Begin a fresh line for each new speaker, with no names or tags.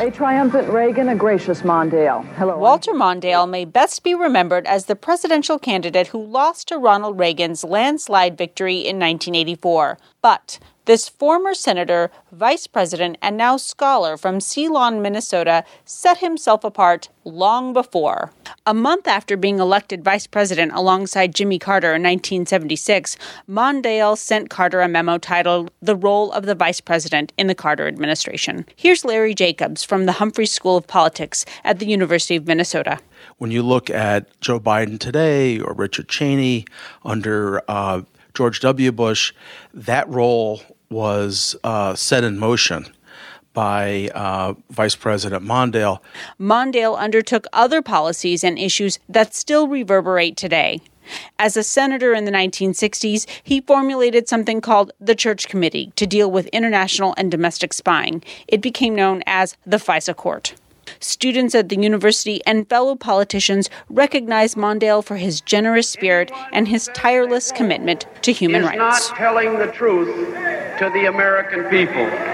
A triumphant Reagan, a gracious Mondale. Hello.
Walter Mondale may best be remembered as the presidential candidate who lost to Ronald Reagan's landslide victory in 1984. But this former senator, vice president, and now scholar from Ceylon, Minnesota, set himself apart long before. A month after being elected vice president alongside Jimmy Carter in 1976, Mondale sent Carter a memo titled The Role of the Vice President in the Carter Administration. Here's Larry Jacobs from the Humphreys School of Politics at the University of Minnesota.
When you look at Joe Biden today or Richard Cheney under uh, George W. Bush, that role was uh, set in motion by uh, Vice President Mondale.
Mondale undertook other policies and issues that still reverberate today. As a senator in the 1960s, he formulated something called the Church Committee to deal with international and domestic spying. It became known as the FISA Court. Students at the university and fellow politicians recognize Mondale for his generous spirit and his tireless commitment to human
is
rights.
not telling the truth to the American people.